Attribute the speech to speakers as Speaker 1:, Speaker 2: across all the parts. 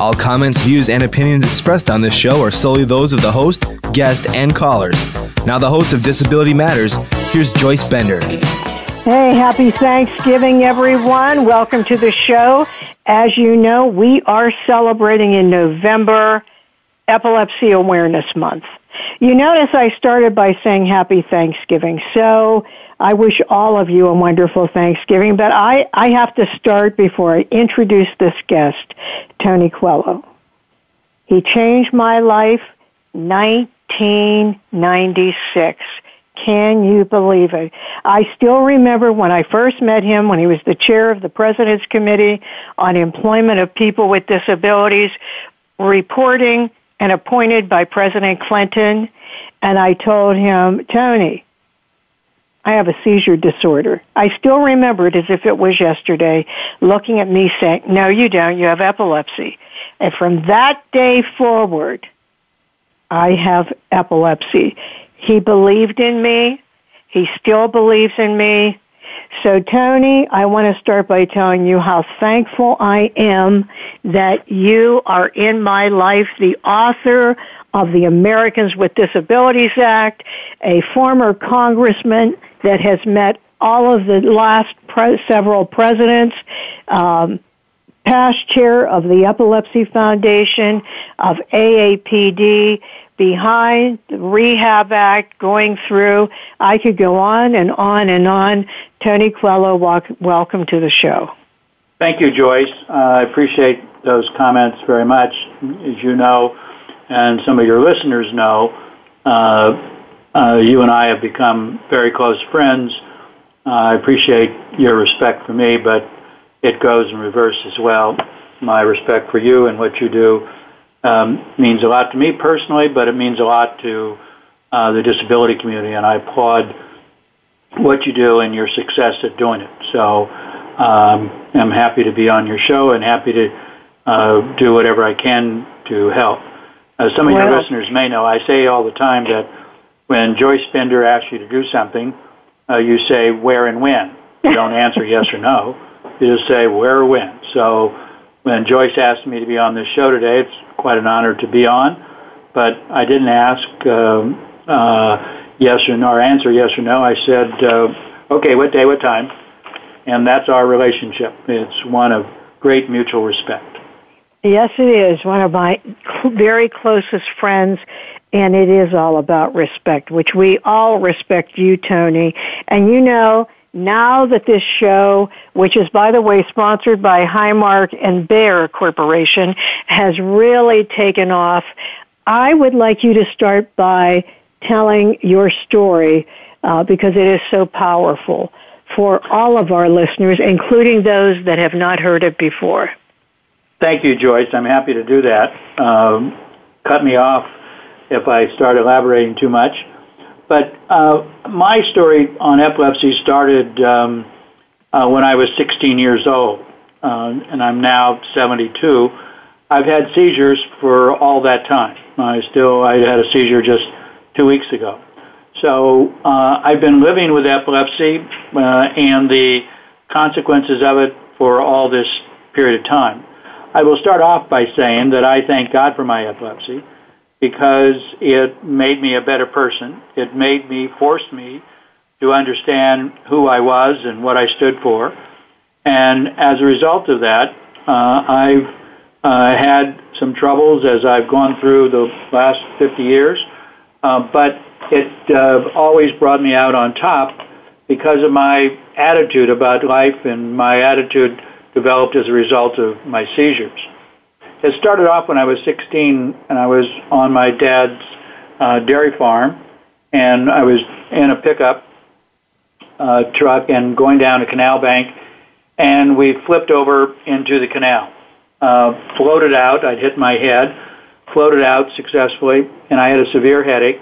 Speaker 1: All comments, views, and opinions expressed on this show are solely those of the host, guest, and callers. Now, the host of Disability Matters, here's Joyce Bender.
Speaker 2: Hey, happy Thanksgiving, everyone. Welcome to the show. As you know, we are celebrating in November Epilepsy Awareness Month. You notice I started by saying happy Thanksgiving. So I wish all of you a wonderful Thanksgiving, but I, I have to start before I introduce this guest, Tony Coelho. He changed my life 1996. Can you believe it? I still remember when I first met him when he was the chair of the President's Committee on Employment of People with Disabilities, reporting and appointed by President Clinton. And I told him, Tony, I have a seizure disorder. I still remember it as if it was yesterday, looking at me saying, No, you don't. You have epilepsy. And from that day forward, I have epilepsy. He believed in me. He still believes in me. So, Tony, I want to start by telling you how thankful I am that you are in my life, the author of the Americans with Disabilities Act, a former congressman that has met all of the last pre- several presidents, um, past chair of the Epilepsy Foundation, of AAPD, behind the Rehab Act, going through. I could go on and on and on. Tony Coelho, walk, welcome to the show.
Speaker 3: Thank you, Joyce. Uh, I appreciate those comments very much. As you know, and some of your listeners know, uh, uh, you and I have become very close friends. Uh, I appreciate your respect for me, but it goes in reverse as well. My respect for you and what you do um, means a lot to me personally, but it means a lot to uh, the disability community, and I applaud what you do and your success at doing it. So um, I'm happy to be on your show and happy to uh, do whatever I can to help. As some of well, your listeners may know, I say all the time that when Joyce Bender asks you to do something, uh, you say where and when. You don't answer yes or no. You just say where or when. So when Joyce asked me to be on this show today, it's quite an honor to be on. But I didn't ask um, uh, yes or no, or answer yes or no. I said, uh, okay, what day, what time? And that's our relationship. It's one of great mutual respect.
Speaker 2: Yes, it is. One of my very closest friends, and it is all about respect, which we all respect you, Tony. And you know, now that this show, which is by the way sponsored by Highmark and Bayer Corporation, has really taken off, I would like you to start by telling your story uh, because it is so powerful for all of our listeners, including those that have not heard it before.
Speaker 3: Thank you, Joyce. I'm happy to do that. Um, cut me off if I start elaborating too much. But uh, my story on epilepsy started um, uh, when I was 16 years old, uh, and I'm now 72. I've had seizures for all that time. I still I had a seizure just two weeks ago. So uh, I've been living with epilepsy uh, and the consequences of it for all this period of time. I will start off by saying that I thank God for my epilepsy because it made me a better person. It made me, forced me to understand who I was and what I stood for. And as a result of that, uh, I've uh, had some troubles as I've gone through the last 50 years, uh, but it uh, always brought me out on top because of my attitude about life and my attitude developed as a result of my seizures. It started off when I was 16 and I was on my dad's uh, dairy farm, and I was in a pickup, uh, truck and going down a canal bank, and we flipped over into the canal. Uh, floated out. I'd hit my head. Floated out successfully, and I had a severe headache.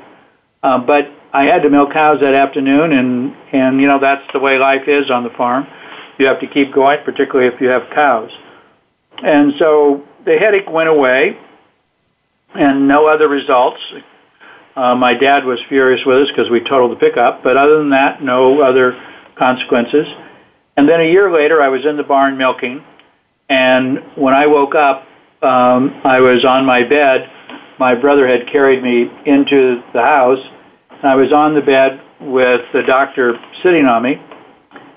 Speaker 3: Uh, but I had to milk cows that afternoon, and and you know that's the way life is on the farm. You have to keep going, particularly if you have cows. And so the headache went away, and no other results. Uh, my dad was furious with us because we totaled the pickup, but other than that, no other consequences. And then a year later, I was in the barn milking, and when I woke up, um, I was on my bed. My brother had carried me into the house, and I was on the bed with the doctor sitting on me,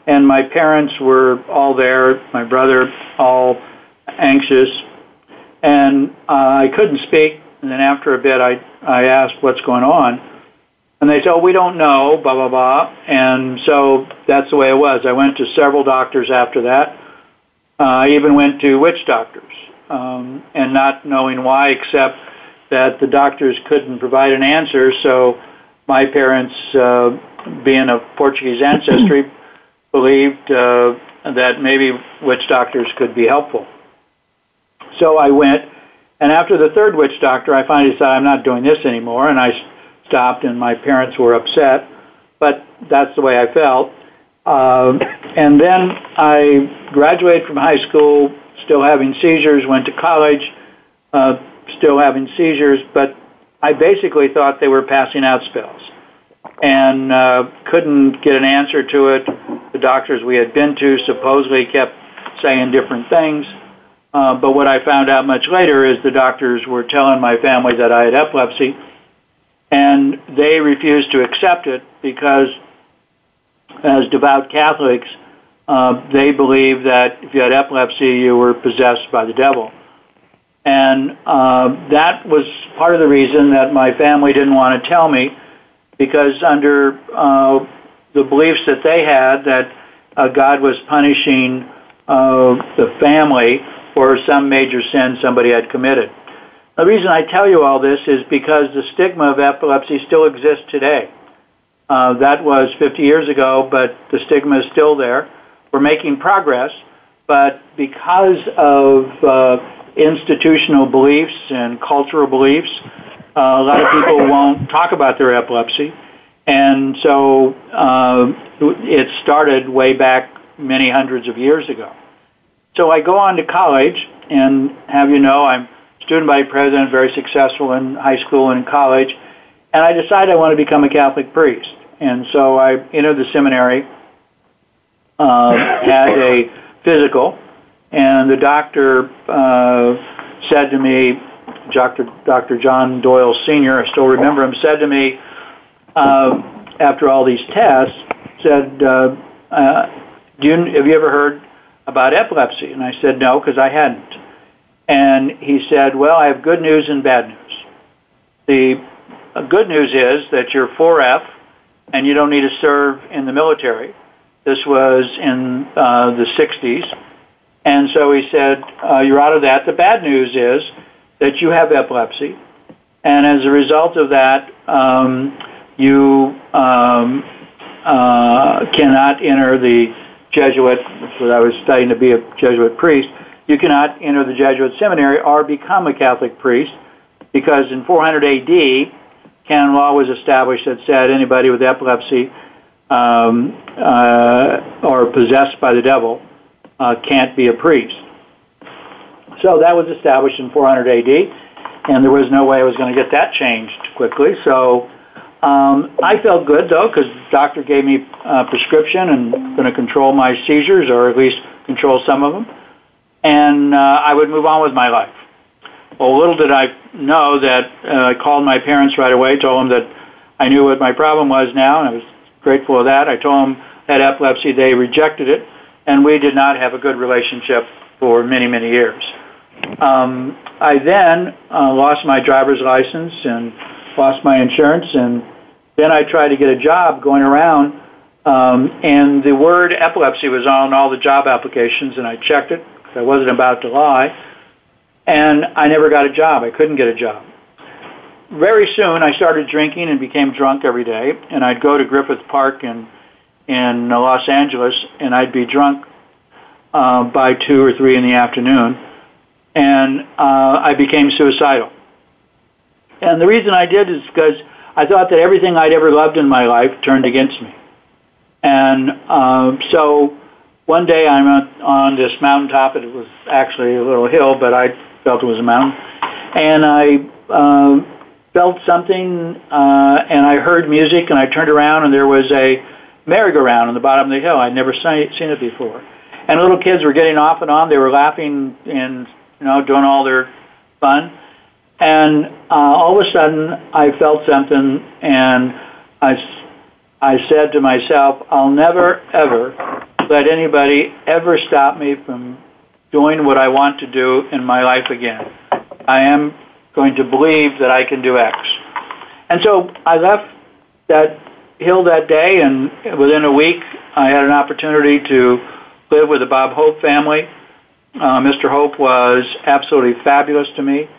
Speaker 3: and my parents were all there. My brother all anxious, and uh, I couldn't speak. And then after a bit, I I asked what's going on, and they said, oh, "We don't know." Blah blah blah. And so that's the way it was. I went to several doctors after that. Uh, I even went to witch doctors, um, and not knowing why, except that the doctors couldn't provide an answer. So my parents, uh, being of Portuguese ancestry, believed uh, that maybe witch doctors could be helpful. So I went, and after the third witch doctor, I finally decided I'm not doing this anymore, and I stopped, and my parents were upset, but that's the way I felt. Uh, and then I graduated from high school, still having seizures, went to college, uh, still having seizures, but I basically thought they were passing out spells and uh, couldn't get an answer to it. The doctors we had been to supposedly kept saying different things. Uh, but what I found out much later is the doctors were telling my family that I had epilepsy, and they refused to accept it because, as devout Catholics, uh, they believe that if you had epilepsy, you were possessed by the devil. And uh, that was part of the reason that my family didn't want to tell me, because under uh, the beliefs that they had, that uh, God was punishing uh, the family for some major sin somebody had committed. The reason I tell you all this is because the stigma of epilepsy still exists today. Uh, that was 50 years ago, but the stigma is still there. We're making progress, but because of uh, institutional beliefs and cultural beliefs, uh, a lot of people won't talk about their epilepsy. And so uh, it started way back many hundreds of years ago. So I go on to college, and have you know, I'm student body president, very successful in high school and in college, and I decided I want to become a Catholic priest. And so I entered the seminary, uh, had a physical, and the doctor uh, said to me, Dr. Dr. John Doyle Sr., I still remember him, said to me, uh, after all these tests, said, uh, uh, do you, have you ever heard about epilepsy? And I said, no, because I hadn't. And he said, well, I have good news and bad news. The good news is that you're 4F and you don't need to serve in the military. This was in uh, the 60s. And so he said, uh, you're out of that. The bad news is that you have epilepsy. And as a result of that, um, you um, uh, cannot enter the Jesuit, because I was studying to be a Jesuit priest, you cannot enter the Jesuit seminary or become a Catholic priest because in 400 AD, canon law was established that said anybody with epilepsy um, uh, or possessed by the devil uh, can't be a priest. So that was established in 400 AD, and there was no way I was going to get that changed quickly. So um, I felt good though because the doctor gave me a prescription and going to control my seizures or at least control some of them, and uh, I would move on with my life. Well, little did I know that uh, I called my parents right away, told them that I knew what my problem was now, and I was grateful of that. I told them I had epilepsy. They rejected it, and we did not have a good relationship for many, many years. Um, I then uh, lost my driver's license and lost my insurance, and then I tried to get a job going around, um, and the word epilepsy was on all the job applications, and I checked it because I wasn't about to lie, and I never got a job. I couldn't get a job. Very soon, I started drinking and became drunk every day, and I'd go to Griffith Park in in Los Angeles, and I'd be drunk uh, by two or three in the afternoon, and uh, I became suicidal. And the reason I did is because I thought that everything I'd ever loved in my life turned against me. And uh, so one day I'm on, this mountaintop. It was actually a little hill, but I felt it was a mountain. And I uh, felt something, uh, and I heard music, and I turned around, and there was a merry-go-round on the bottom of the hill. I'd never seen it before. And little kids were getting off and on. They were laughing and you know doing all their fun. And uh, all of a sudden, I felt something, and I, I said to myself, "I'll never ever let anybody ever stop me from doing what I want to do in my life again. I am going to believe that I can do X." And so I left that hill that day, and within a week, I had an opportunity to live with the Bob Hope family. Uh, Mr. Hope was absolutely fabulous to me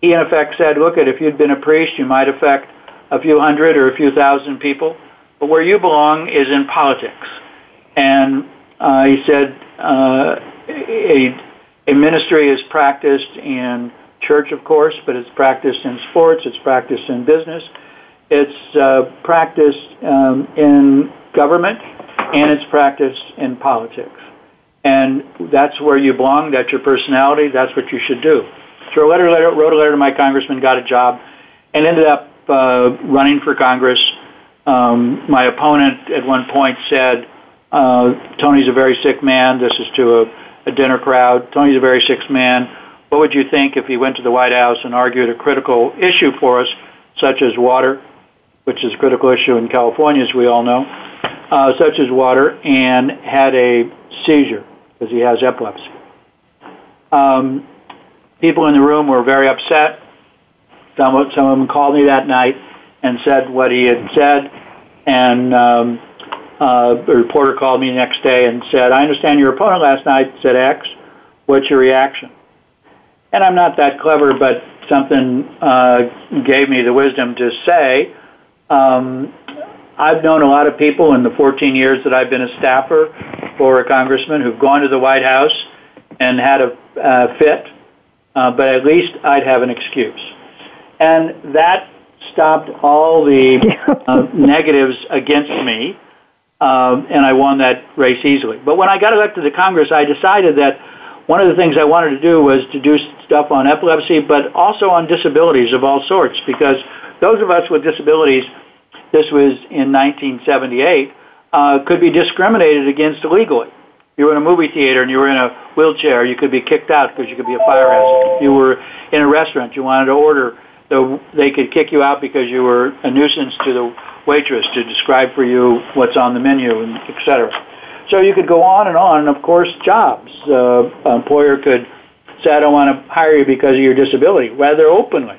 Speaker 3: he in effect said, look, at if you'd been a priest, you might affect a few hundred or a few thousand people, but where you belong is in politics. And uh, he said, uh, a, a ministry is practiced in church, of course, but it's practiced in sports, it's practiced in business, it's uh, practiced um, in government, and it's practiced in politics. And that's where you belong, that's your personality, that's what you should do. So I wrote a letter to my congressman, got a job, and ended up uh, running for Congress. Um, my opponent at one point said, uh, Tony's a very sick man. This is to a, a dinner crowd. Tony's a very sick man. What would you think if he went to the White House and argued a critical issue for us, such as water, which is a critical issue in California, as we all know, uh, such as water, and had a seizure because he has epilepsy? Um, people in the room were very upset. Some, some of them called me that night and said what he had said. And um, uh, a reporter called me the next day and said, I understand your opponent last night said X. What's your reaction? And I'm not that clever, but something uh, gave me the wisdom to say, um, I've known a lot of people in the 14 years that I've been a staffer for a congressman who've gone to the White House and had a uh, fit uh, but at least I'd have an excuse. And that stopped all the uh, negatives against me, um, and I won that race easily. But when I got elected to Congress, I decided that one of the things I wanted to do was to do stuff on epilepsy, but also on disabilities of all sorts, because those of us with disabilities, this was in 1978, uh, could be discriminated against illegally you were in a movie theater and you were in a wheelchair, you could be kicked out because you could be a fire hazard. You were in a restaurant, you wanted to order, the, they could kick you out because you were a nuisance to the waitress to describe for you what's on the menu, and et cetera. So you could go on and on, and of course, jobs. Uh, employer could say, I don't want to hire you because of your disability, rather openly.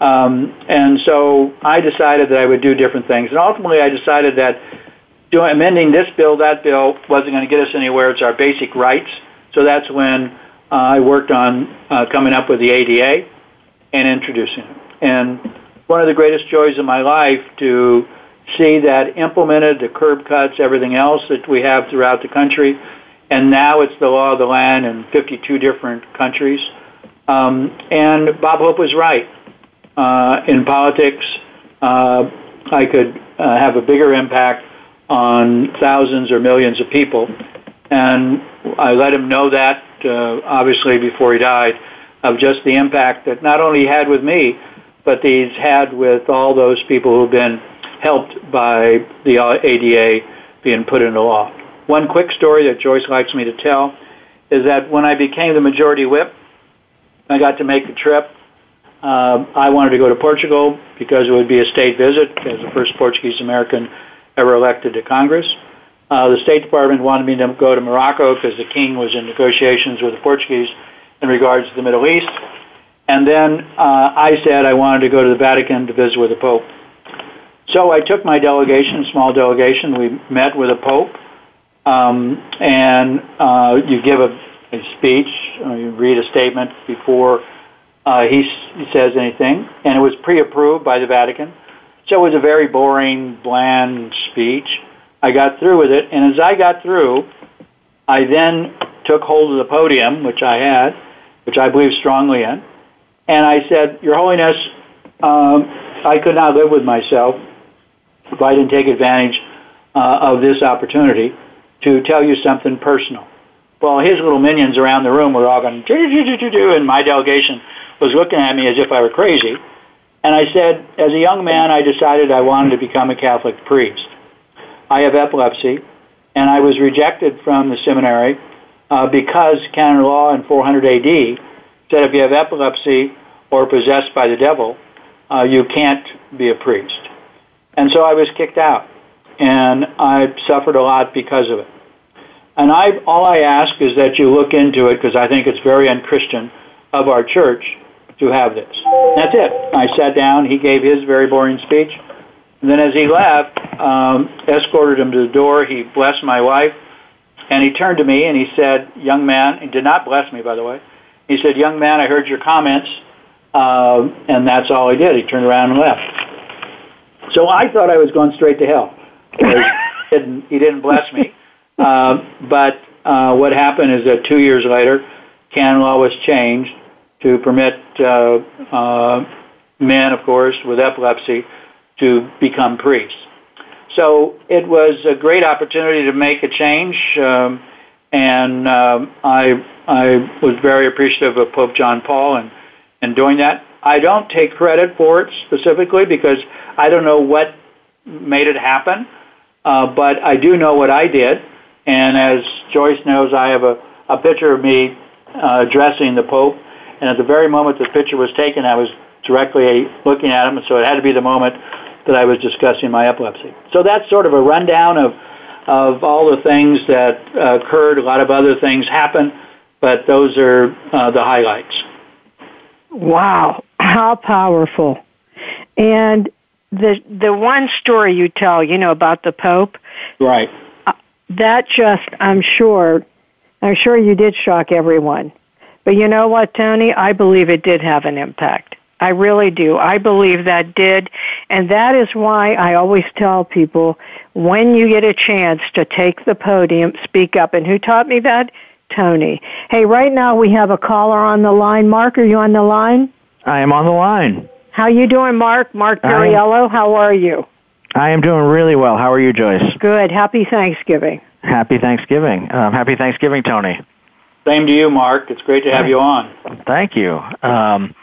Speaker 3: Um, and so I decided that I would do different things. And ultimately, I decided that doing amending this bill, that bill wasn't going to get us anywhere. It's our basic rights. So that's when uh, I worked on uh, coming up with the ADA and introducing it. And one of the greatest joys of my life to see that implemented, the curb cuts, everything else that we have throughout the country. And now it's the law of the land in 52 different countries. Um, and Bob Hope was right. Uh, in politics, uh, I could uh, have a bigger impact on thousands or millions of people. And I let him know that, uh, obviously, before he died, of just the impact that not only he had with me, but he's had with all those people who've been helped by the ADA being put into law. One quick story that Joyce likes me to tell is that when I became the majority whip, I got to make the trip. Uh, I wanted to go to Portugal because it would be a state visit as the first Portuguese American ever elected to Congress. Uh, the State Department wanted me to go to Morocco because the king was in negotiations with the Portuguese in regards to the Middle East. And then uh, I said I wanted to go to the Vatican to visit with the Pope. So I took my delegation, small delegation. We met with the Pope, um, and uh, you give a, a speech, or you read a statement before uh, he, he says anything, and it was pre-approved by the Vatican. So it was a very boring, bland speech. I got through with it, and as I got through, I then took hold of the podium, which I had, which I believe strongly in, and I said, Your Holiness, um, I could not live with myself if I didn't take advantage uh, of this opportunity to tell you something personal. Well, his little minions around the room were all going, and my delegation was looking at me as if I were crazy. And I said, as a young man, I decided I wanted to become a Catholic priest. I have epilepsy, and I was rejected from the seminary uh, because canon law in 400 AD said if you have epilepsy or possessed by the devil, uh, you can't be a priest. And so I was kicked out, and I suffered a lot because of it. And I, all I ask is that you look into it because I think it's very unchristian of our church to have this. That's it. I sat down. He gave his very boring speech. And then as he left, um, escorted him to the door. He blessed my wife. And he turned to me and he said, young man, he did not bless me, by the way. He said, young man, I heard your comments. Uh, and that's all he did. He turned around and left. So I thought I was going straight to hell. he, didn't, he didn't bless me. Uh, but uh, what happened is that two years later, canon law was changed to permit uh, uh, men, of course, with epilepsy to become priests. So it was a great opportunity to make a change, um, and um, I I was very appreciative of Pope John Paul and and doing that. I don't take credit for it specifically because I don't know what made it happen, uh, but I do know what I did. And as Joyce knows, I have a, a picture of me uh, addressing the Pope and at the very moment the picture was taken, I was directly looking at him, and so it had to be the moment that I was discussing my epilepsy. So that's sort of a rundown of of all the things that uh, occurred. A lot of other things happened, but those are uh, the highlights.
Speaker 2: Wow, how powerful! And the the one story you tell, you know, about the Pope,
Speaker 3: right?
Speaker 2: Uh, that just, I'm sure, I'm sure you did shock everyone. But you know what, Tony? I believe it did have an impact. I really do. I believe that did. And that is why I always tell people when you get a chance to take the podium, speak up. And who taught me that? Tony. Hey, right now we have a caller on the line. Mark, are you on the line?
Speaker 4: I am on the line.
Speaker 2: How you doing, Mark? Mark Perriello, how are you?
Speaker 4: I am doing really well. How are you, Joyce?
Speaker 2: Good. Happy Thanksgiving.
Speaker 4: Happy Thanksgiving. Um, happy Thanksgiving, Tony.
Speaker 3: Same to you, Mark. It's great to have you on.
Speaker 4: Thank you. Um,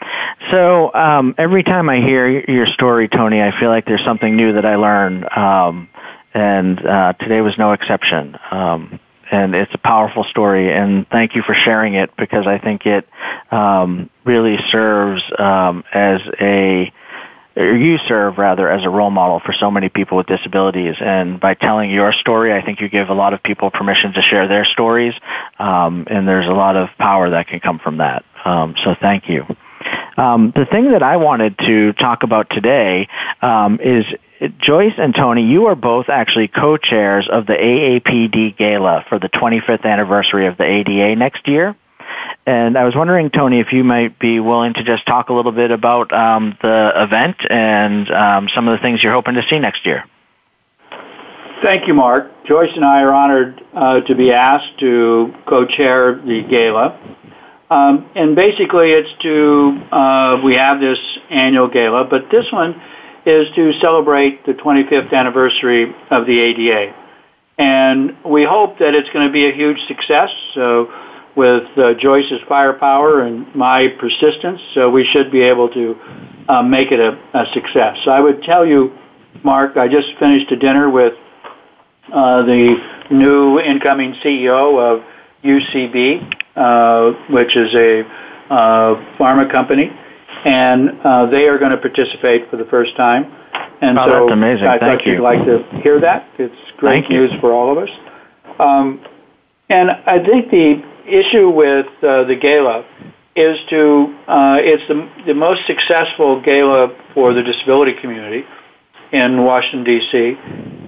Speaker 4: so um, every time I hear your story, Tony, I feel like there's something new that I learn, um, and uh, today was no exception. Um, and it's a powerful story, and thank you for sharing it because I think it um, really serves um, as a or you serve rather as a role model for so many people with disabilities. And by telling your story, I think you give a lot of people permission to share their stories. Um, and there's a lot of power that can come from that. Um, so thank you. Um, the thing that I wanted to talk about today um, is Joyce and Tony, you are both actually co-chairs of the AAPD Gala for the 25th anniversary of the ADA next year. And I was wondering, Tony, if you might be willing to just talk a little bit about um, the event and um, some of the things you're hoping to see next year.
Speaker 3: Thank you, Mark. Joyce and I are honored uh, to be asked to co-chair the gala. Um, and basically, it's to, uh, we have this annual gala, but this one is to celebrate the 25th anniversary of the ADA. And we hope that it's going to be a huge success. So with uh, Joyce's firepower and my persistence, so we should be able to uh, make it a, a, success. So I would tell you, Mark, I just finished a dinner with uh, the new incoming CEO of UCB, uh, which is a uh, pharma company, and uh, they are going to participate for the first time. And
Speaker 4: oh,
Speaker 3: so
Speaker 4: that's amazing.
Speaker 3: I
Speaker 4: Thank
Speaker 3: thought
Speaker 4: you.
Speaker 3: you'd like to hear that. It's great
Speaker 4: Thank
Speaker 3: news
Speaker 4: you.
Speaker 3: for all of us. Um, and I think the issue with uh, the gala is to uh, it's the, the most successful gala for the disability community in Washington D.C.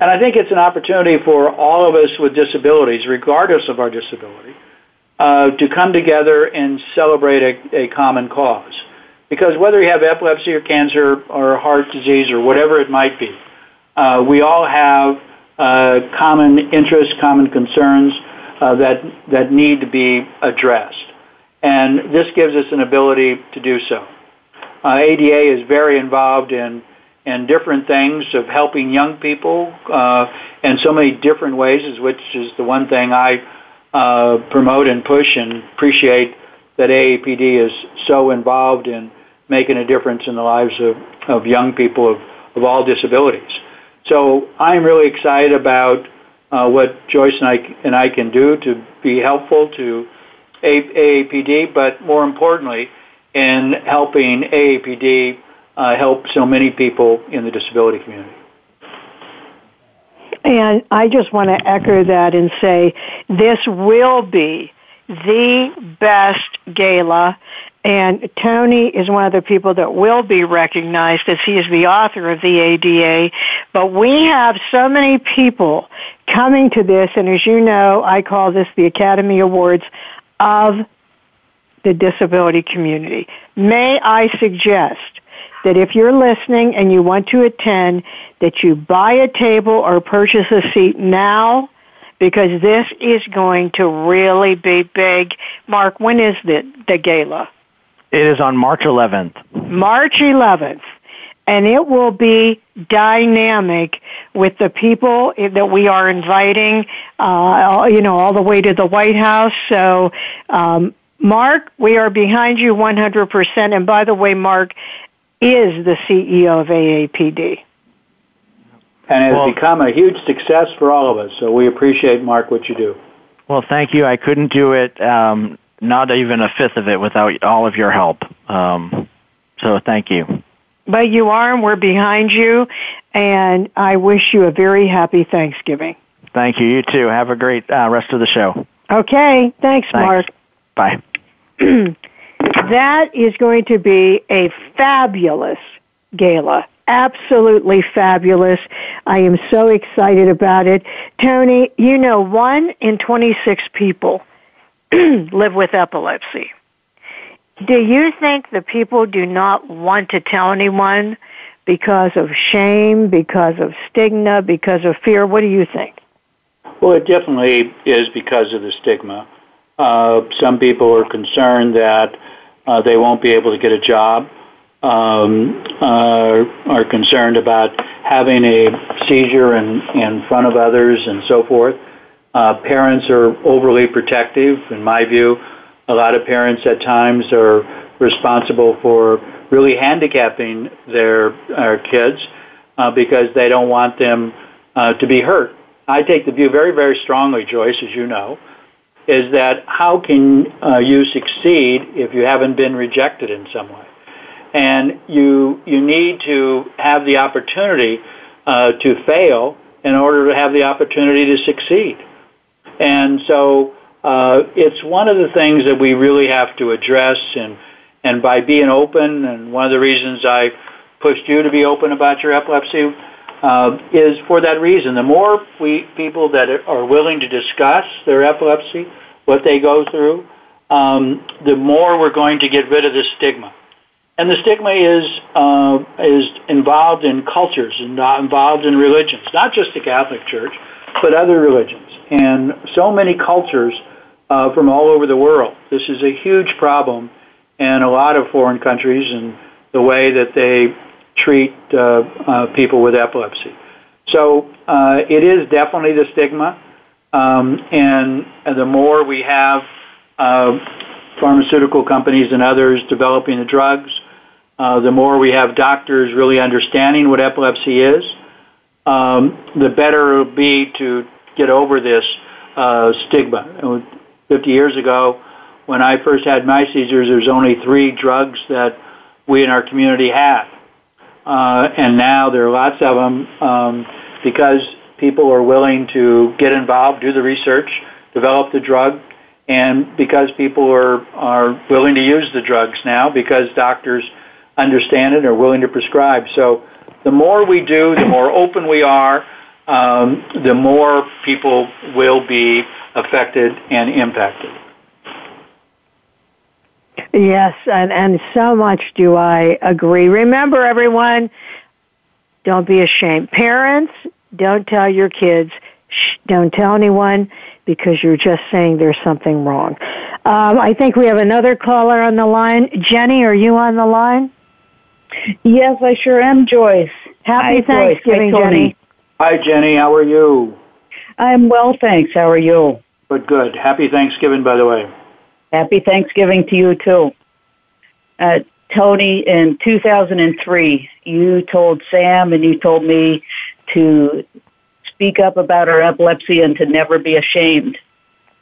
Speaker 3: And I think it's an opportunity for all of us with disabilities, regardless of our disability, uh, to come together and celebrate a, a common cause. Because whether you have epilepsy or cancer or heart disease or whatever it might be, uh, we all have uh, common interests, common concerns that that need to be addressed, and this gives us an ability to do so. Uh, ADA is very involved in in different things of helping young people uh, in so many different ways, which is the one thing I uh, promote and push and appreciate that AAPD is so involved in making a difference in the lives of, of young people of, of all disabilities. So I'm really excited about uh, what Joyce and I, and I can do to be helpful to AAPD, but more importantly, in helping AAPD uh, help so many people in the disability community.
Speaker 2: And I just want to echo that and say this will be the best gala. And Tony is one of the people that will be recognized as he is the author of the ADA. But we have so many people coming to this, and as you know, I call this the Academy Awards of the disability community. May I suggest that if you're listening and you want to attend, that you buy a table or purchase a seat now because this is going to really be big. Mark, when is the, the gala?
Speaker 4: It is on March 11th.
Speaker 2: March 11th. And it will be dynamic with the people that we are inviting, uh, you know, all the way to the White House. So, um, Mark, we are behind you 100%. And by the way, Mark is the CEO of AAPD
Speaker 3: and it has well, become a huge success for all of us. So we appreciate, Mark, what you do.
Speaker 4: Well, thank you. I couldn't do it, um, not even a fifth of it, without all of your help. Um, so thank you.
Speaker 2: But you are, and we're behind you, and I wish you a very happy Thanksgiving.
Speaker 4: Thank you. You too. Have a great uh, rest of the show.
Speaker 2: Okay. Thanks, Thanks. Mark.
Speaker 4: Bye.
Speaker 2: that is going to be a fabulous gala absolutely fabulous. I am so excited about it. Tony, you know, one in 26 people live with epilepsy. Do you think the people do not want to tell anyone because of shame, because of stigma, because of fear? What do you think?
Speaker 3: Well, it definitely is because of the stigma. Uh, some people are concerned that uh, they won't be able to get a job um, are, are concerned about having a seizure in, in front of others and so forth. Uh, parents are overly protective, in my view. A lot of parents at times are responsible for really handicapping their, their kids uh, because they don't want them uh, to be hurt. I take the view very, very strongly, Joyce, as you know, is that how can uh, you succeed if you haven't been rejected in some way? and you you need to have the opportunity uh, to fail in order to have the opportunity to succeed. And so uh, it's one of the things that we really have to address, and and by being open, and one of the reasons I pushed you to be open about your epilepsy uh, is for that reason. The more we people that are willing to discuss their epilepsy, what they go through, um, the more we're going to get rid of the stigma. And the stigma is uh, is involved in cultures and not involved in religions, not just the Catholic Church, but other religions, and so many cultures uh, from all over the world. This is a huge problem in a lot of foreign countries and the way that they treat uh, uh people with epilepsy. So uh, it is definitely the stigma, um, and the more we have uh, pharmaceutical companies and others developing the drugs, uh, the more we have doctors really understanding what epilepsy is, um, the better it will be to get over this uh, stigma. 50 years ago, when I first had my seizures, there was only three drugs that we in our community had. Uh, and now there are lots of them um, because people are willing to get involved, do the research, develop the drug, and because people are, are willing to use the drugs now because doctors – understand it and are willing to prescribe. So the more we do, the more open we are, um, the more people will be affected and impacted.
Speaker 2: Yes, and, and so much do I agree. Remember, everyone, don't be ashamed. Parents, don't tell your kids. Shh, don't tell anyone because you're just saying there's something wrong. Um, I think we have another caller on the line. Jenny, are you on the line?
Speaker 5: Yes, I sure am, Joyce.
Speaker 2: Happy
Speaker 5: Hi,
Speaker 2: Thanksgiving,
Speaker 5: Joyce. Hi, Tony.
Speaker 2: Jenny.
Speaker 3: Hi, Jenny. How are you?
Speaker 5: I'm well, thanks. How are you?
Speaker 3: Good, good. Happy Thanksgiving, by the way.
Speaker 5: Happy Thanksgiving to you, too. Uh, Tony, in 2003, you told Sam and you told me to speak up about our epilepsy and to never be ashamed.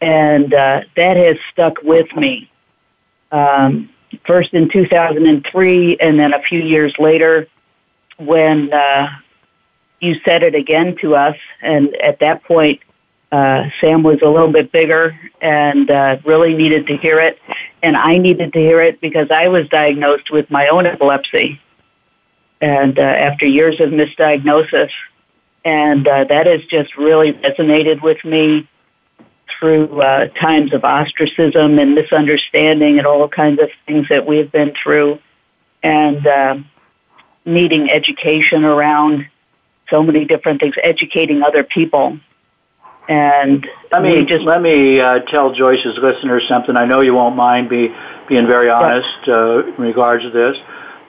Speaker 5: And uh, that has stuck with me. Um, first in 2003, and then a few years later when uh, you said it again to us. And at that point, uh, Sam was a little bit bigger and uh, really needed to hear it. And I needed to hear it because I was diagnosed with my own epilepsy. And uh, after years of misdiagnosis, and uh, that has just really resonated with me through uh, times of ostracism and misunderstanding and all kinds of things that we've been through, and uh, needing education around so many different things, educating other people. And
Speaker 3: Let me
Speaker 5: just
Speaker 3: let me uh, tell Joyce's listeners something. I know you won't mind be being very honest uh, in regards to this,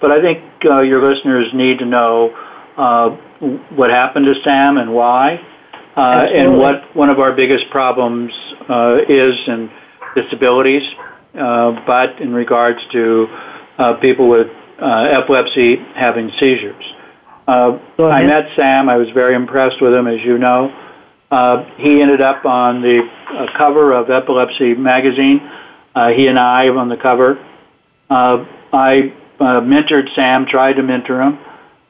Speaker 3: but I think uh, your listeners need to know uh, what happened to Sam and why, uh, and what one of our biggest problems uh, is in disabilities. Uh, but in regards to uh, people with uh, epilepsy having seizures. Uh, I met Sam. I was very impressed with him, as you know. Uh, he ended up on the uh, cover of Epilepsy magazine. Uh, he and I on the cover. Uh, I uh, mentored Sam, tried to mentor him,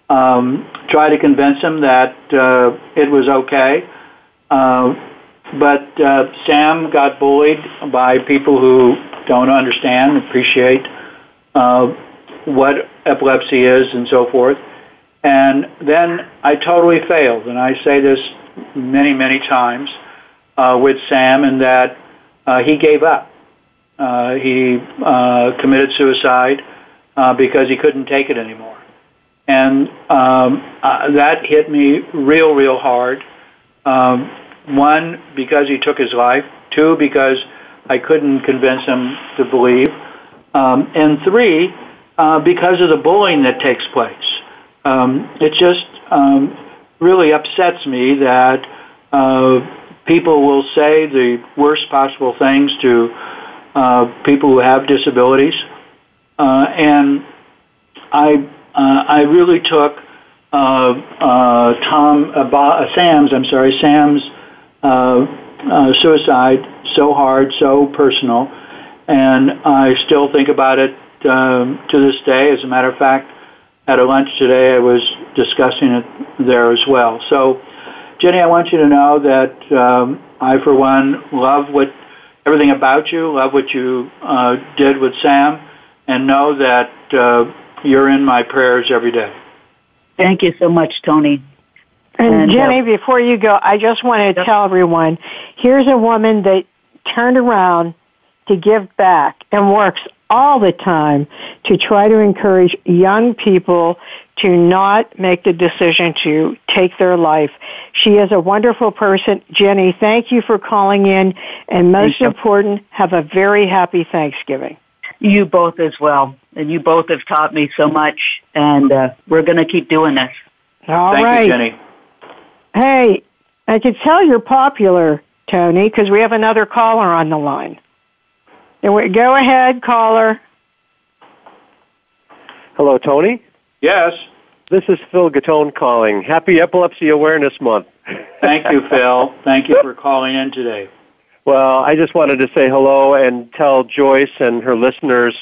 Speaker 3: um, tried to convince him that uh, it was okay. Uh, but uh, Sam got bullied by people who don't understand, appreciate uh, what epilepsy is, and so forth. And then I totally failed, and I say this many, many times uh, with Sam, in that uh, he gave up. Uh, he uh, committed suicide uh, because he couldn't take it anymore, and um, uh, that hit me real, real hard. Um, one, because he took his life. Two, because I couldn't convince him to believe. Um, and three, uh, because of the bullying that takes place. Um, it just um, really upsets me that uh, people will say the worst possible things to uh, people who have disabilities. Uh, and I, I really took uh, uh, Tom, uh, uh, Sam's, I'm sorry, Sam's uh, uh, suicide so hard, so personal, and I still think about it um, to this day. As a matter of fact, at a lunch today, I was discussing it there as well. So, Jenny, I want you to know that um, I, for one, love what everything about you, love what you uh, did with Sam, and know that uh, you're in my prayers every day.
Speaker 5: thank you so much, Tony.
Speaker 2: And,
Speaker 5: And, uh,
Speaker 2: Jenny, before you go, I just want to tell everyone, here's a woman that turned around to give back and works all the time to try to encourage young people to not make the decision to take their life. She is a wonderful person. Jenny, thank you for calling in and most
Speaker 5: Thank you.
Speaker 2: important, have a very happy Thanksgiving.
Speaker 5: You both as well. And you both have taught me so much, and uh, we're going to keep doing this.
Speaker 2: All
Speaker 3: Thank
Speaker 2: right.
Speaker 3: you, Jenny.
Speaker 2: Hey, I can tell you're popular, Tony, because we have another caller on the line. And we, go ahead, caller.
Speaker 6: Hello, Tony.
Speaker 3: Yes.
Speaker 6: This is Phil Gattone calling. Happy Epilepsy Awareness Month.
Speaker 3: Thank you, Phil. Thank you for calling in today.
Speaker 6: Well, I just wanted to say hello and tell Joyce and her listeners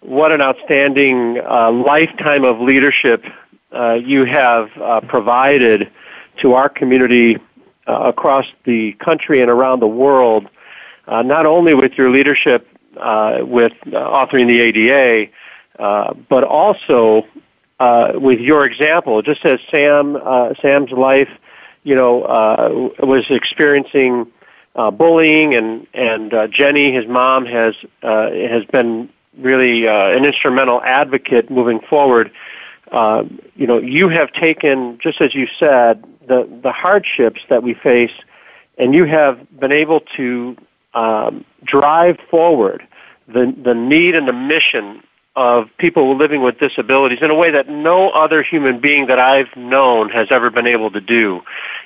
Speaker 6: what an outstanding uh, lifetime of leadership uh, you have uh, provided to our community uh, across the country and around the world, uh, not only with your leadership uh, with authoring the ADA, but also with your example. Just as Sam, Sam's life, you know, was experiencing uh, bullying, and and uh, Jenny, his mom, has uh, has been really uh, an instrumental advocate moving forward. Uh, you know, you have taken, just as you said, the the hardships that we face, and you have been able to um, drive forward the the need and the mission of people living with disabilities in a way that no other human being that I've known has ever been able to do.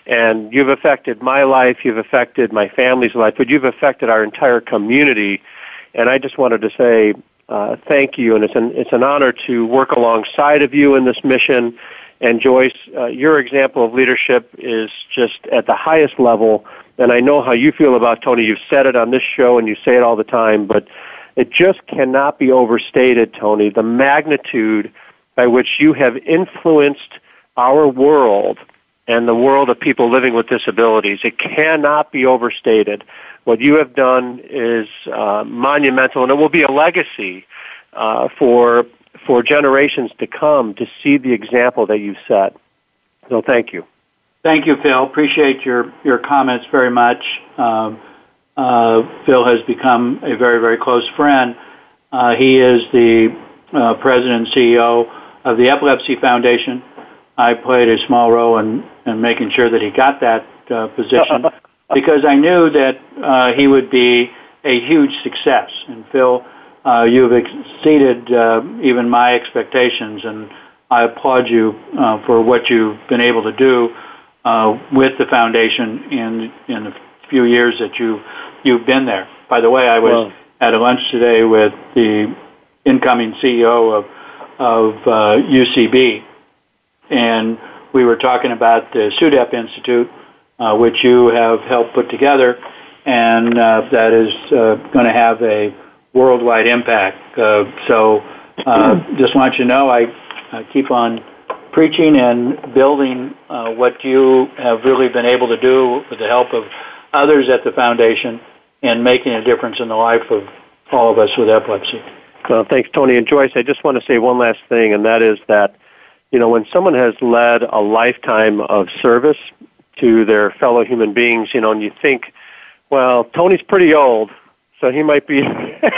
Speaker 6: And you've affected my life, you've affected my family's life, but you've affected our entire community. And I just wanted to say uh, thank you, and it's an it's an honor to work alongside of you in this mission. And Joyce, uh, your example of leadership is just at the highest level. And I know how you feel about Tony. You've said it on this show, and you say it all the time, but it just cannot be overstated, Tony, the magnitude by which you have influenced our world and the world of people living with disabilities. It cannot be overstated. What you have done is uh, monumental, and it will be a legacy uh, for for generations to come to see the example that you've set. So, thank you.
Speaker 3: Thank you, Phil. Appreciate your your comments very much. Um, uh, Phil has become a very, very close friend. Uh, he is the uh, president and CEO of the Epilepsy Foundation. I played a small role in, in making sure that he got that uh, position because I knew that uh, he would be a huge success. And Phil, uh, you've exceeded uh, even my expectations, and I applaud you uh, for what you've been able to do uh, with the foundation in in the few years that you you've been there. By the way, I was well, at a lunch today with the incoming CEO of of uh, UCB, and we were talking about the SUDEP Institute, uh, which you have helped put together, and uh, that is uh, going to have a worldwide impact. Uh, so, uh, just want you to know, I, I keep on preaching and building uh, what you have really been able to do with the help of others at the foundation and making a difference in the life of all of us with epilepsy.
Speaker 6: Well, thanks, Tony and Joyce. I just want to say one last thing, and that is that, you know, when someone has led a lifetime of service to their fellow human beings, you know, and you think, well, Tony's pretty old, so he might be,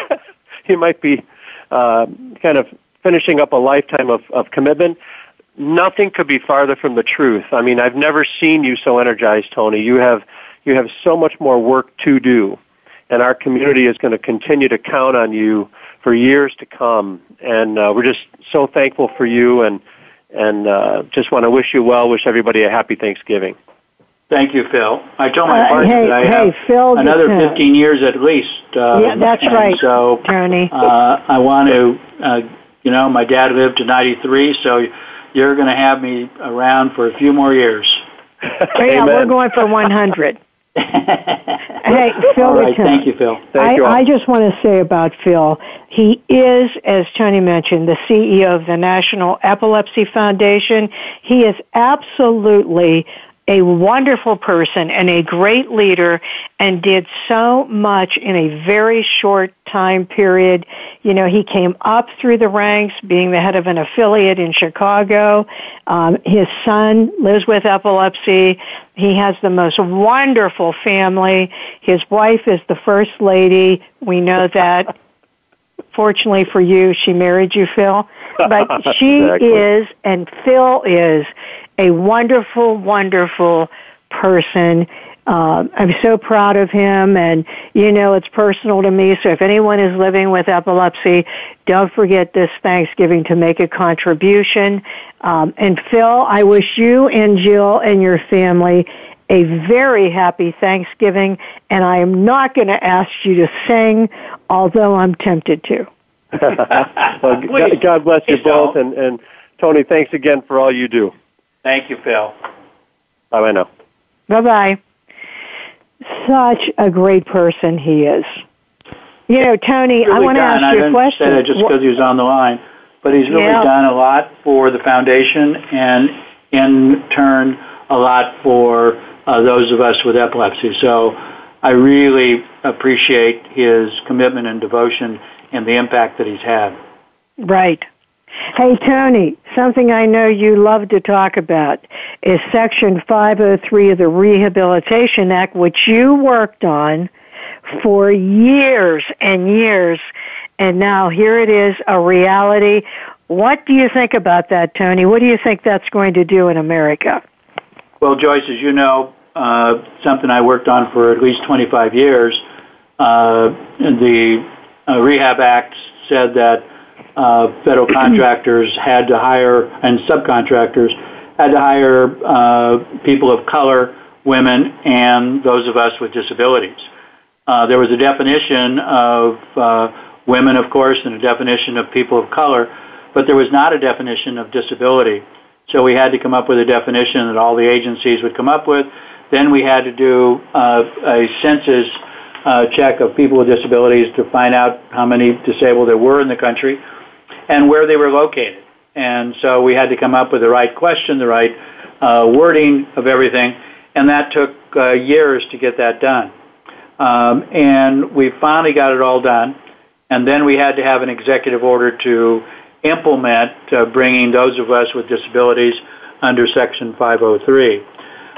Speaker 6: he might be uh, kind of finishing up a lifetime of, of commitment. Nothing could be farther from the truth. I mean, I've never seen you so energized, Tony. You have you have so much more work to do, and our community is going to continue to count on you for years to come. And uh, we're just so thankful for you, and and uh, just want to wish you well. Wish everybody a happy Thanksgiving.
Speaker 3: Thank you, Phil. I told my
Speaker 2: uh,
Speaker 3: partner
Speaker 2: hey,
Speaker 3: that I
Speaker 2: hey,
Speaker 3: have
Speaker 2: Phil,
Speaker 3: another 15 years at least.
Speaker 2: Uh, yeah, that's right,
Speaker 3: so,
Speaker 2: Tony.
Speaker 3: Uh, I want to, uh, you know, my dad lived to 93, so you're going to have me around for a few more years.
Speaker 2: Yeah, we're going for 100. hey, Phil.
Speaker 3: All right, thank you, Phil.
Speaker 2: Thank I,
Speaker 6: you
Speaker 2: I just want to say about Phil, he is, as Tony mentioned, the CEO of the National Epilepsy Foundation. He is absolutely a wonderful person and a great leader and did so much in a very short time period. You know, he came up through the ranks being the head of an affiliate in Chicago. Um, his son lives with epilepsy. He has the most wonderful family. His wife is the first lady. We know that. Fortunately for you, she married you, Phil. But she
Speaker 6: exactly.
Speaker 2: is, and Phil is, a wonderful, wonderful person. Uh, I'm so proud of him, and you know it's personal to me. So if anyone is living with epilepsy, don't forget this Thanksgiving to make a contribution. Um, and Phil, I wish you and Jill and your family a very happy Thanksgiving, and I am not going to ask you to sing, although I'm tempted to.
Speaker 6: Well, God, God bless you both, and, and Tony, thanks again for all you do.
Speaker 3: Thank you, Phil.
Speaker 6: Bye bye now.
Speaker 2: Bye bye. Such a great person he is. You know, Tony,
Speaker 3: really
Speaker 2: I want to ask
Speaker 3: I
Speaker 2: you a question.
Speaker 3: Say that just because he was on the line, but he's really
Speaker 2: Yeah.
Speaker 3: done a lot for the foundation, and in turn, a lot for uh, those of us with epilepsy. So, I really appreciate his commitment and devotion and the impact that he's had.
Speaker 2: Right. Hey, Tony, something I know you love to talk about is Section 503 of the Rehabilitation Act, which you worked on for years and years, and now here it is, a reality. What do you think about that, Tony? What do you think that's going to do in America?
Speaker 3: Well, Joyce, as you know, uh, something I worked on for at least 25 years, uh, the Rehab Act said that uh, federal contractors had to hire and subcontractors had to hire uh, people of color, women, and those of us with disabilities. Uh, there was a definition of uh, women, of course, and a definition of people of color, but there was not a definition of disability. So we had to come up with a definition that all the agencies would come up with. Then we had to do uh, a census uh, check of people with disabilities to find out how many disabled there were in the country and where they were located. And so we had to come up with the right question, the right uh, wording of everything, and that took uh, years to get that done. Um, and we finally got it all done, and then we had to have an executive order to implement uh, bringing those of us with disabilities under Section 503.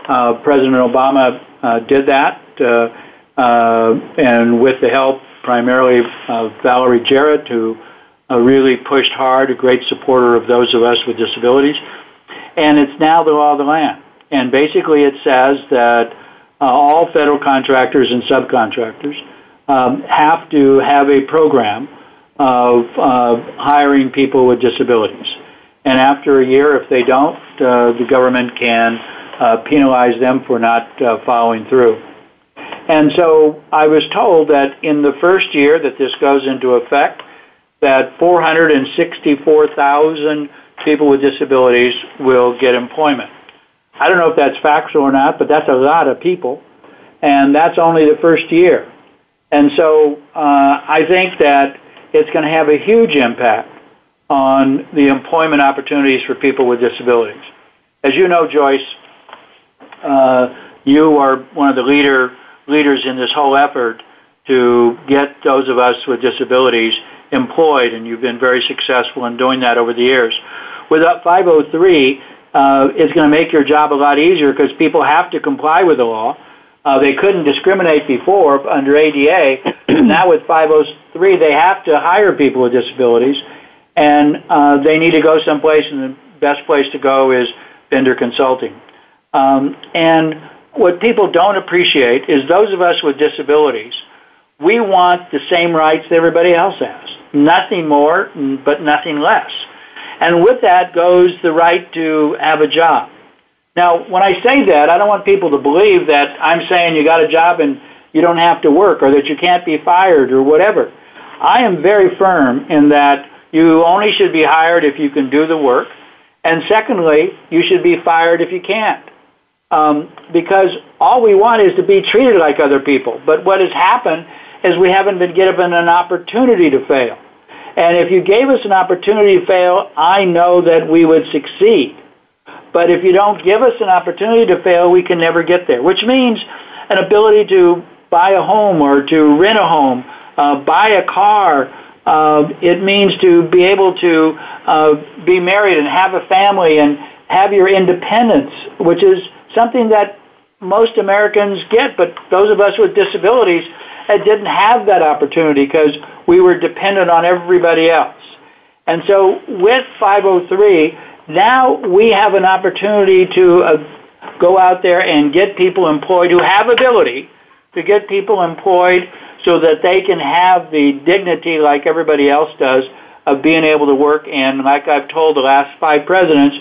Speaker 3: Uh, President Obama uh, did that, uh, and with the help primarily of Valerie Jarrett, who uh, really pushed hard, a great supporter of those of us with disabilities. And it's now the law of the land. And basically it says that uh, all federal contractors and subcontractors um, have to have a program of uh, hiring people with disabilities. And after a year, if they don't, uh, the government can uh, penalize them for not uh, following through. And so I was told that in the first year that this goes into effect, that 464,000 people with disabilities will get employment. I don't know if that's factual or not, but that's a lot of people, and that's only the first year. And so uh, I think that it's going to have a huge impact on the employment opportunities for people with disabilities. As you know, Joyce, uh, you are one of the leader leaders in this whole effort to get those of us with disabilities employed, and you've been very successful in doing that over the years. With 503, uh, it's going to make your job a lot easier because people have to comply with the law. Uh, they couldn't discriminate before under ADA. now with 503, they have to hire people with disabilities, and uh, they need to go someplace, and the best place to go is Bender Consulting. Um, and what people don't appreciate is those of us with disabilities, we want the same rights that everybody else has. Nothing more, but nothing less. And with that goes the right to have a job. Now, when I say that, I don't want people to believe that I'm saying you got a job and you don't have to work or that you can't be fired or whatever. I am very firm in that you only should be hired if you can do the work. And secondly, you should be fired if you can't. Um, because all we want is to be treated like other people. But what has happened is we haven't been given an opportunity to fail. And if you gave us an opportunity to fail, I know that we would succeed. But if you don't give us an opportunity to fail, we can never get there, which means an ability to buy a home or to rent a home, uh, buy a car. Uh, it means to be able to uh, be married and have a family and have your independence, which is something that most Americans get, but those of us with disabilities that didn't have that opportunity because we were dependent on everybody else. And so with 503, now we have an opportunity to uh, go out there and get people employed who have ability to get people employed so that they can have the dignity like everybody else does of being able to work and like I've told the last five presidents,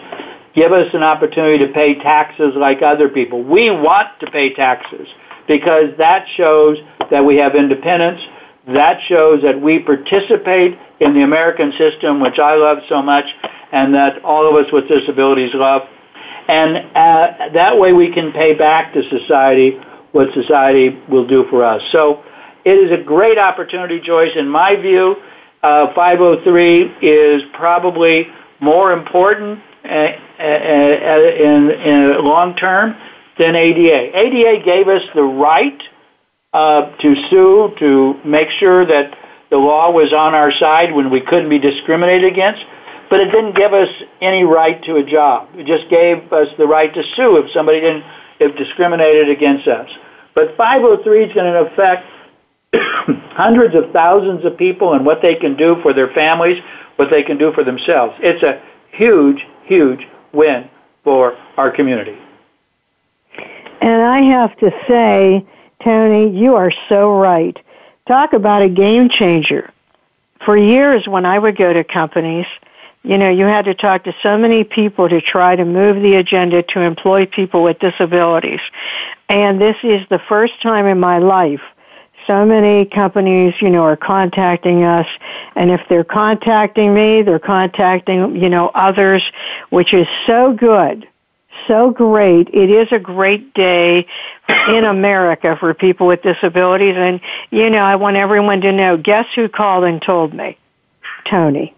Speaker 3: give us an opportunity to pay taxes like other people. We want to pay taxes because that shows that we have independence. That shows that we participate in the American system, which I love so much, and that all of us with disabilities love. And uh, that way we can pay back to society what society will do for us. So it is a great opportunity, Joyce. In my view, uh, 503 is probably more important in, long term than ADA. ADA gave us the right uh, to sue, to make sure that the law was on our side when we couldn't be discriminated against, but it didn't give us any right to a job. It just gave us the right to sue if somebody didn't, if discriminated against us. But 503 is going to affect hundreds of thousands of people and what they can do for their families, what they can do for themselves. It's a huge, huge win for our community.
Speaker 2: And I have to say, Tony, you are so right. Talk about a game changer. For years, when I would go to companies, you know, you had to talk to so many people to try to move the agenda to employ people with disabilities. And this is the first time in my life so many companies, you know, are contacting us. And if they're contacting me, they're contacting, you know, others, which is so good. So great. It is a great day in America for people with disabilities. And, you know, I want everyone to know, guess who called and told me? Tony.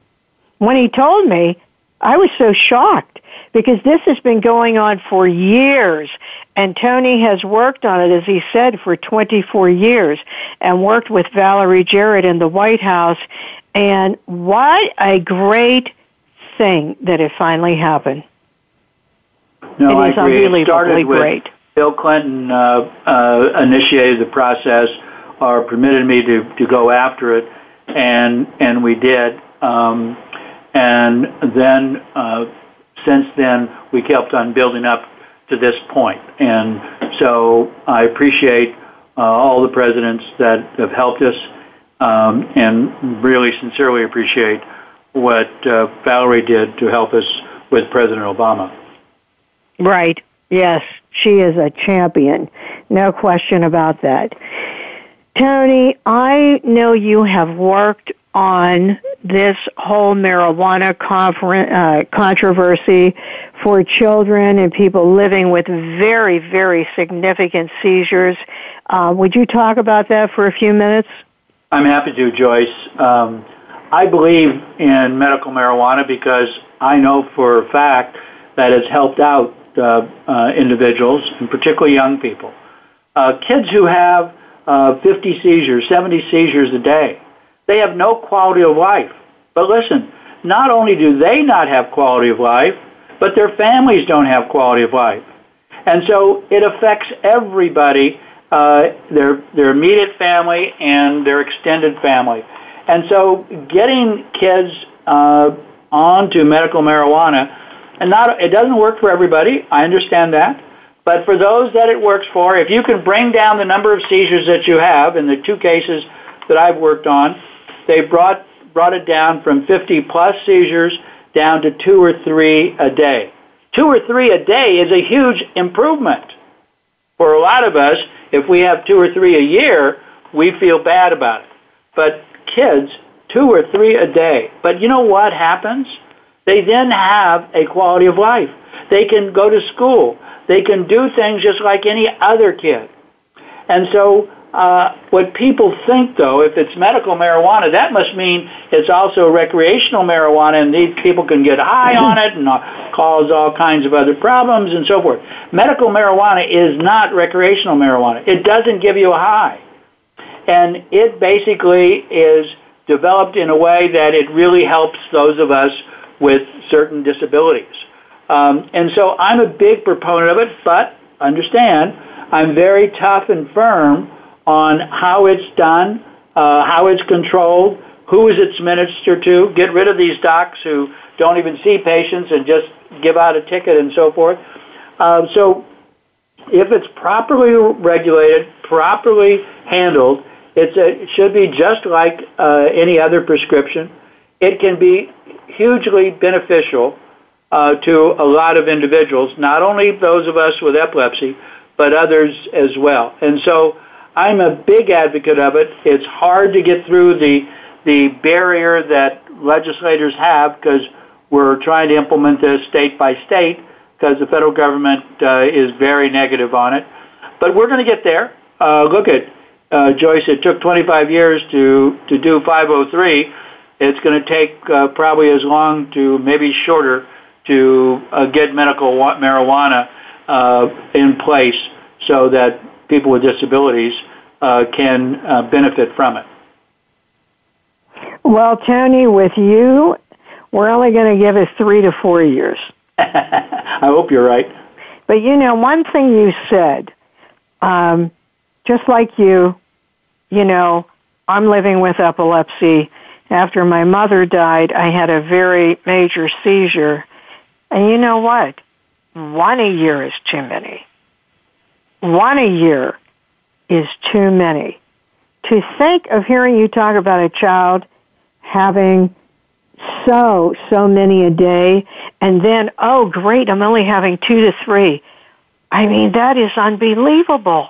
Speaker 2: When he told me, I was so shocked because this has been going on for years. And Tony has worked on it, as he said, for 24 years and worked with Valerie Jarrett in the White House. And what a great thing that it finally happened.
Speaker 3: No,
Speaker 2: it is
Speaker 3: I agree.
Speaker 2: unbelievably
Speaker 3: it started with
Speaker 2: great.
Speaker 3: Bill Clinton uh, uh, initiated the process or permitted me to, to go after it, and and we did. Um, and then uh, since then, we kept on building up to this point. And so I appreciate uh, all the presidents that have helped us um, and really sincerely appreciate what uh, Valerie did to help us with President Obama.
Speaker 2: Right. Yes, she is a champion. No question about that. Tony, I know you have worked on this whole marijuana uh, controversy for children and people living with very, very significant seizures. Uh, would you talk about that for a few minutes?
Speaker 3: I'm happy to, Joyce. Um, I believe in medical marijuana because I know for a fact that it's helped out uh, uh, individuals, and particularly young people. Uh, kids who have uh, 50 seizures, 70 seizures a day, they have no quality of life. But listen, not only do they not have quality of life, but their families don't have quality of life. And so it affects everybody, uh, their, their immediate family and their extended family. And so getting kids uh, onto medical marijuana, and not, it doesn't work for everybody, I understand that. But for those that it works for, if you can bring down the number of seizures that you have in the two cases that I've worked on, they brought brought it down from 50 plus seizures down to two or three a day. Two or three a day is a huge improvement. For a lot of us, if we have two or three a year, we feel bad about it. But kids, two or three a day. But you know what happens? They then have a quality of life. They can go to school. They can do things just like any other kid. And so what people think, though, if it's medical marijuana, that must mean it's also recreational marijuana, and these people can get high on it and uh, cause all kinds of other problems and so forth. Medical marijuana is not recreational marijuana. It doesn't give you a high, and it basically is developed in a way that it really helps those of us with certain disabilities. Um, and so I'm a big proponent of it, but understand, I'm very tough and firm on how it's done, uh, how it's controlled, who is it's administered to, get rid of these docs who don't even see patients and just give out a ticket and so forth. Uh, so if it's properly regulated, properly handled, a, it should be just like uh, any other prescription. It can be hugely beneficial uh, to a lot of individuals, not only those of us with epilepsy, but others as well. And so I'm a big advocate of it. It's hard to get through the the barrier that legislators have because we're trying to implement this state by state because the federal government uh, is very negative on it. But we're going to get there. Uh, look at uh, Joyce. It took 25 years to to do 503. It's going to take uh, probably as long to maybe shorter to uh, get medical marijuana uh, in place so that people with disabilities uh, can uh, benefit from it.
Speaker 2: Well, Tony, with you, we're only going to give it three to four years.
Speaker 3: I hope you're right.
Speaker 2: But you know, one thing you said, um, just like you, you know, I'm living with epilepsy. After my mother died, I had a very major seizure. And you know what? One a year is too many. One a year is too many. To think of hearing you talk about a child having so, so many a day, and then, oh great, I'm only having two to three. I mean, that is unbelievable.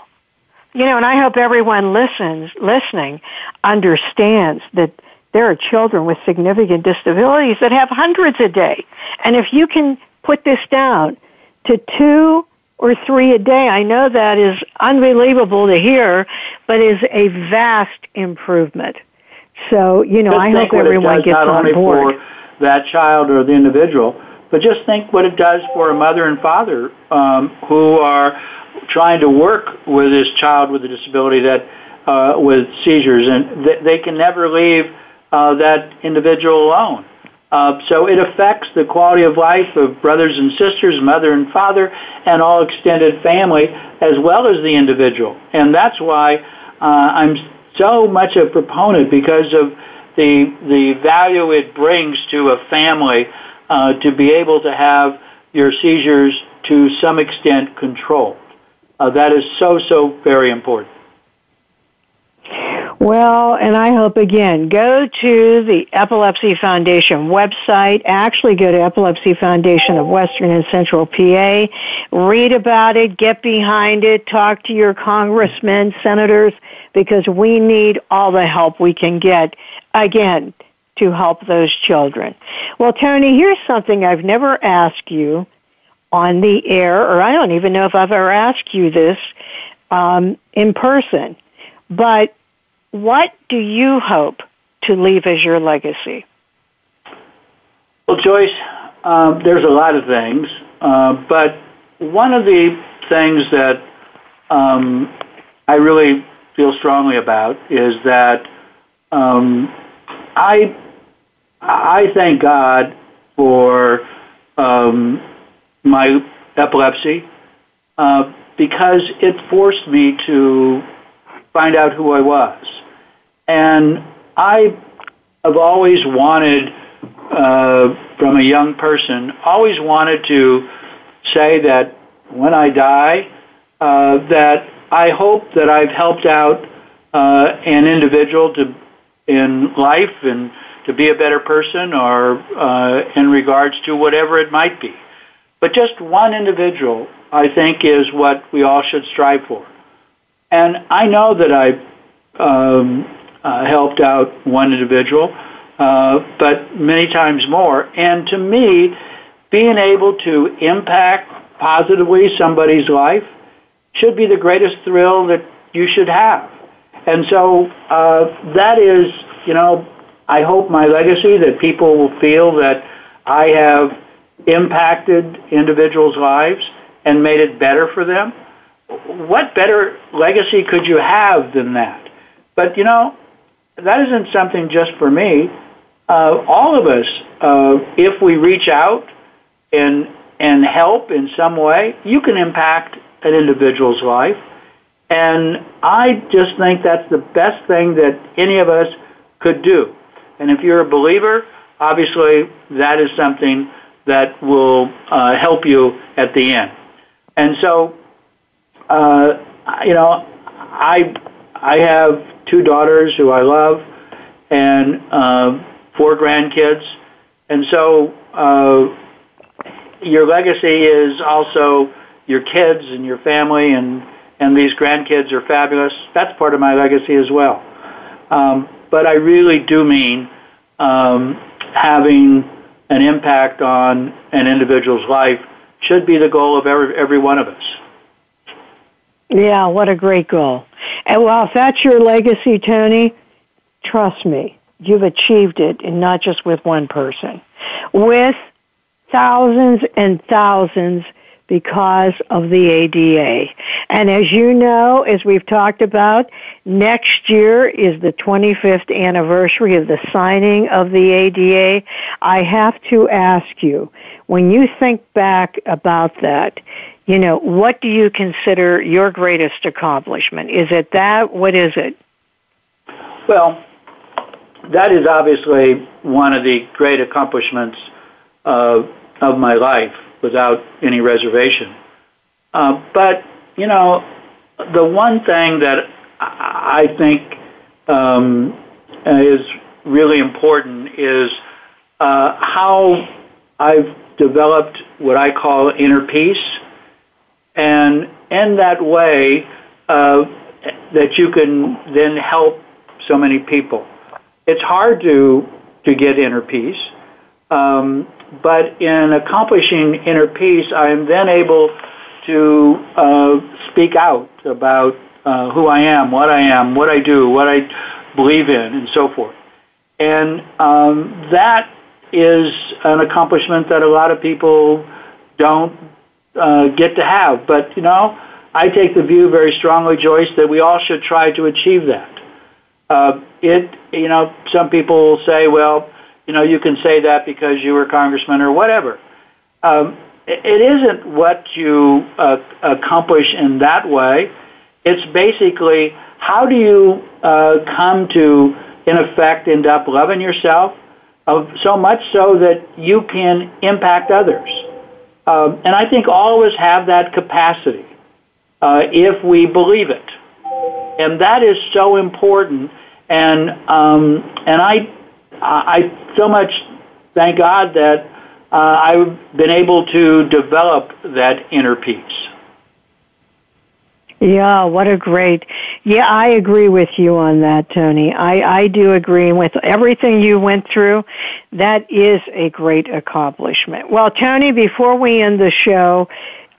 Speaker 2: You know, and I hope everyone listens, listening understands that there are children with significant disabilities that have hundreds a day. And if you can put this down to two or three a day, I know that is unbelievable to hear, but is a vast improvement. So, you know,
Speaker 3: just
Speaker 2: I hope everyone gets
Speaker 3: not
Speaker 2: on
Speaker 3: only
Speaker 2: board.
Speaker 3: For that child or the individual, but just think what it does for a mother and father um, who are trying to work with this child with a disability that uh, with seizures, and th- they can never leave uh, that individual alone. Uh, so it affects the quality of life of brothers and sisters, mother and father, and all extended family, as well as the individual. And that's why uh, I'm so much a proponent because of the the value it brings to a family uh, to be able to have your seizures to some extent controlled. Uh, that is so so very important.
Speaker 2: Well, and I hope again, go to the Epilepsy Foundation website. Actually, go to Epilepsy Foundation of Western and Central PA. Read about it, get behind it, talk to your congressmen, senators, because we need all the help we can get, again, to help those children. Well, Tony, here's something I've never asked you on the air, or I don't even know if I've ever asked you this um, in person. But what do you hope to leave as your legacy?
Speaker 3: Well, Joyce, uh, there's a lot of things, uh, but one of the things that um, I really feel strongly about is that um, I I thank God for um, my epilepsy uh, because it forced me to find out who I was. And I have always wanted, uh, from a young person, always wanted to say that when I die, uh, that I hope that I've helped out uh, an individual to in life and to be a better person or uh, in regards to whatever it might be. But just one individual, I think, is what we all should strive for. And I know that I um, uh, helped out one individual, uh, but many times more. And to me, being able to impact positively somebody's life should be the greatest thrill that you should have. And so uh, that is, you know, I hope my legacy that people will feel that I have impacted individuals' lives and made it better for them what better legacy could you have than that? But you know, that isn't something just for me. Uh, all of us, uh, if we reach out and and help in some way, you can impact an individual's life. And I just think that's the best thing that any of us could do. And if you're a believer, obviously that is something that will uh, help you at the end. And so uh, you know, I I have two daughters who I love, and uh, four grandkids, and so uh, your legacy is also your kids and your family, and and these grandkids are fabulous. That's part of my legacy as well. Um, but I really do mean um, having an impact on an individual's life should be the goal of every every one of us.
Speaker 2: Yeah, what a great goal. And well, if that's your legacy, Tony, trust me, you've achieved it, and not just with one person, with thousands and thousands because of the ADA. And as you know, as we've talked about, next year is the 25th anniversary of the signing of the ADA. I have to ask you, when you think back about that, you know, what do you consider your greatest accomplishment? Is it that? What is it?
Speaker 3: Well, that is obviously one of the great accomplishments uh, of my life without any reservation. Uh, but, you know, the one thing that I think um, is really important is uh, how I've developed what I call inner peace, and in that way, uh, that you can then help so many people. It's hard to to get inner peace, um, but in accomplishing inner peace, I am then able to uh, speak out about uh, who I am, what I am, what I do, what I believe in, and so forth. And um, that is an accomplishment that a lot of people don't uh, get to have. But, you know, I take the view very strongly, Joyce, that we all should try to achieve that. Uh, it, you know, some people will say, well, you know, you can say that because you were congressman or whatever. Um, it isn't what you uh, accomplish in that way. It's basically how do you uh, come to, in effect, end up loving yourself so much so that you can impact others. Um, and I think all of us have that capacity uh, if we believe it. And that is so important. And, um, and I, I so much thank God that uh, I've been able to develop that inner peace.
Speaker 2: Yeah, what a great. Yeah, I agree with you on that, Tony. I, I do agree with everything you went through. That is a great accomplishment. Well, Tony, before we end the show,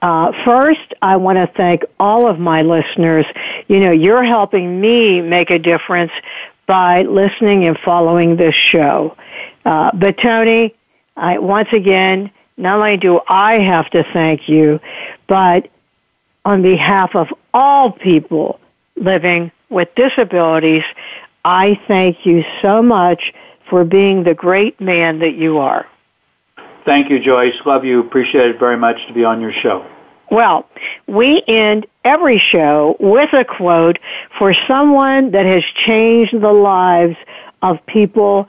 Speaker 2: uh, first, I want to thank all of my listeners. You know, you're helping me make a difference by listening and following this show. Uh, but Tony, I, once again, not only do I have to thank you, but on behalf of all people living with disabilities, I thank you so much for being the great man that you are.
Speaker 3: Thank you, Joyce. Love you. Appreciate it very much to be on your show.
Speaker 2: Well, we end every show with a quote for someone that has changed the lives of people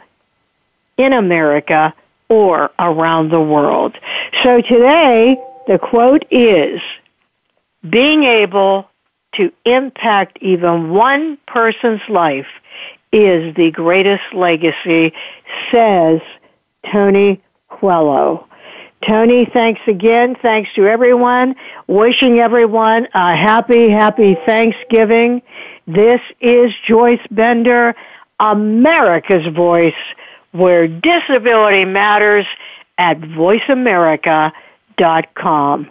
Speaker 2: in America or around the world. So today, the quote is, being able to impact even one person's life is the greatest legacy, says Tony Coelho. Tony, thanks again. Thanks to everyone. Wishing everyone a happy, happy Thanksgiving. This is Joyce Bender, America's Voice, where disability matters at voiceamerica.com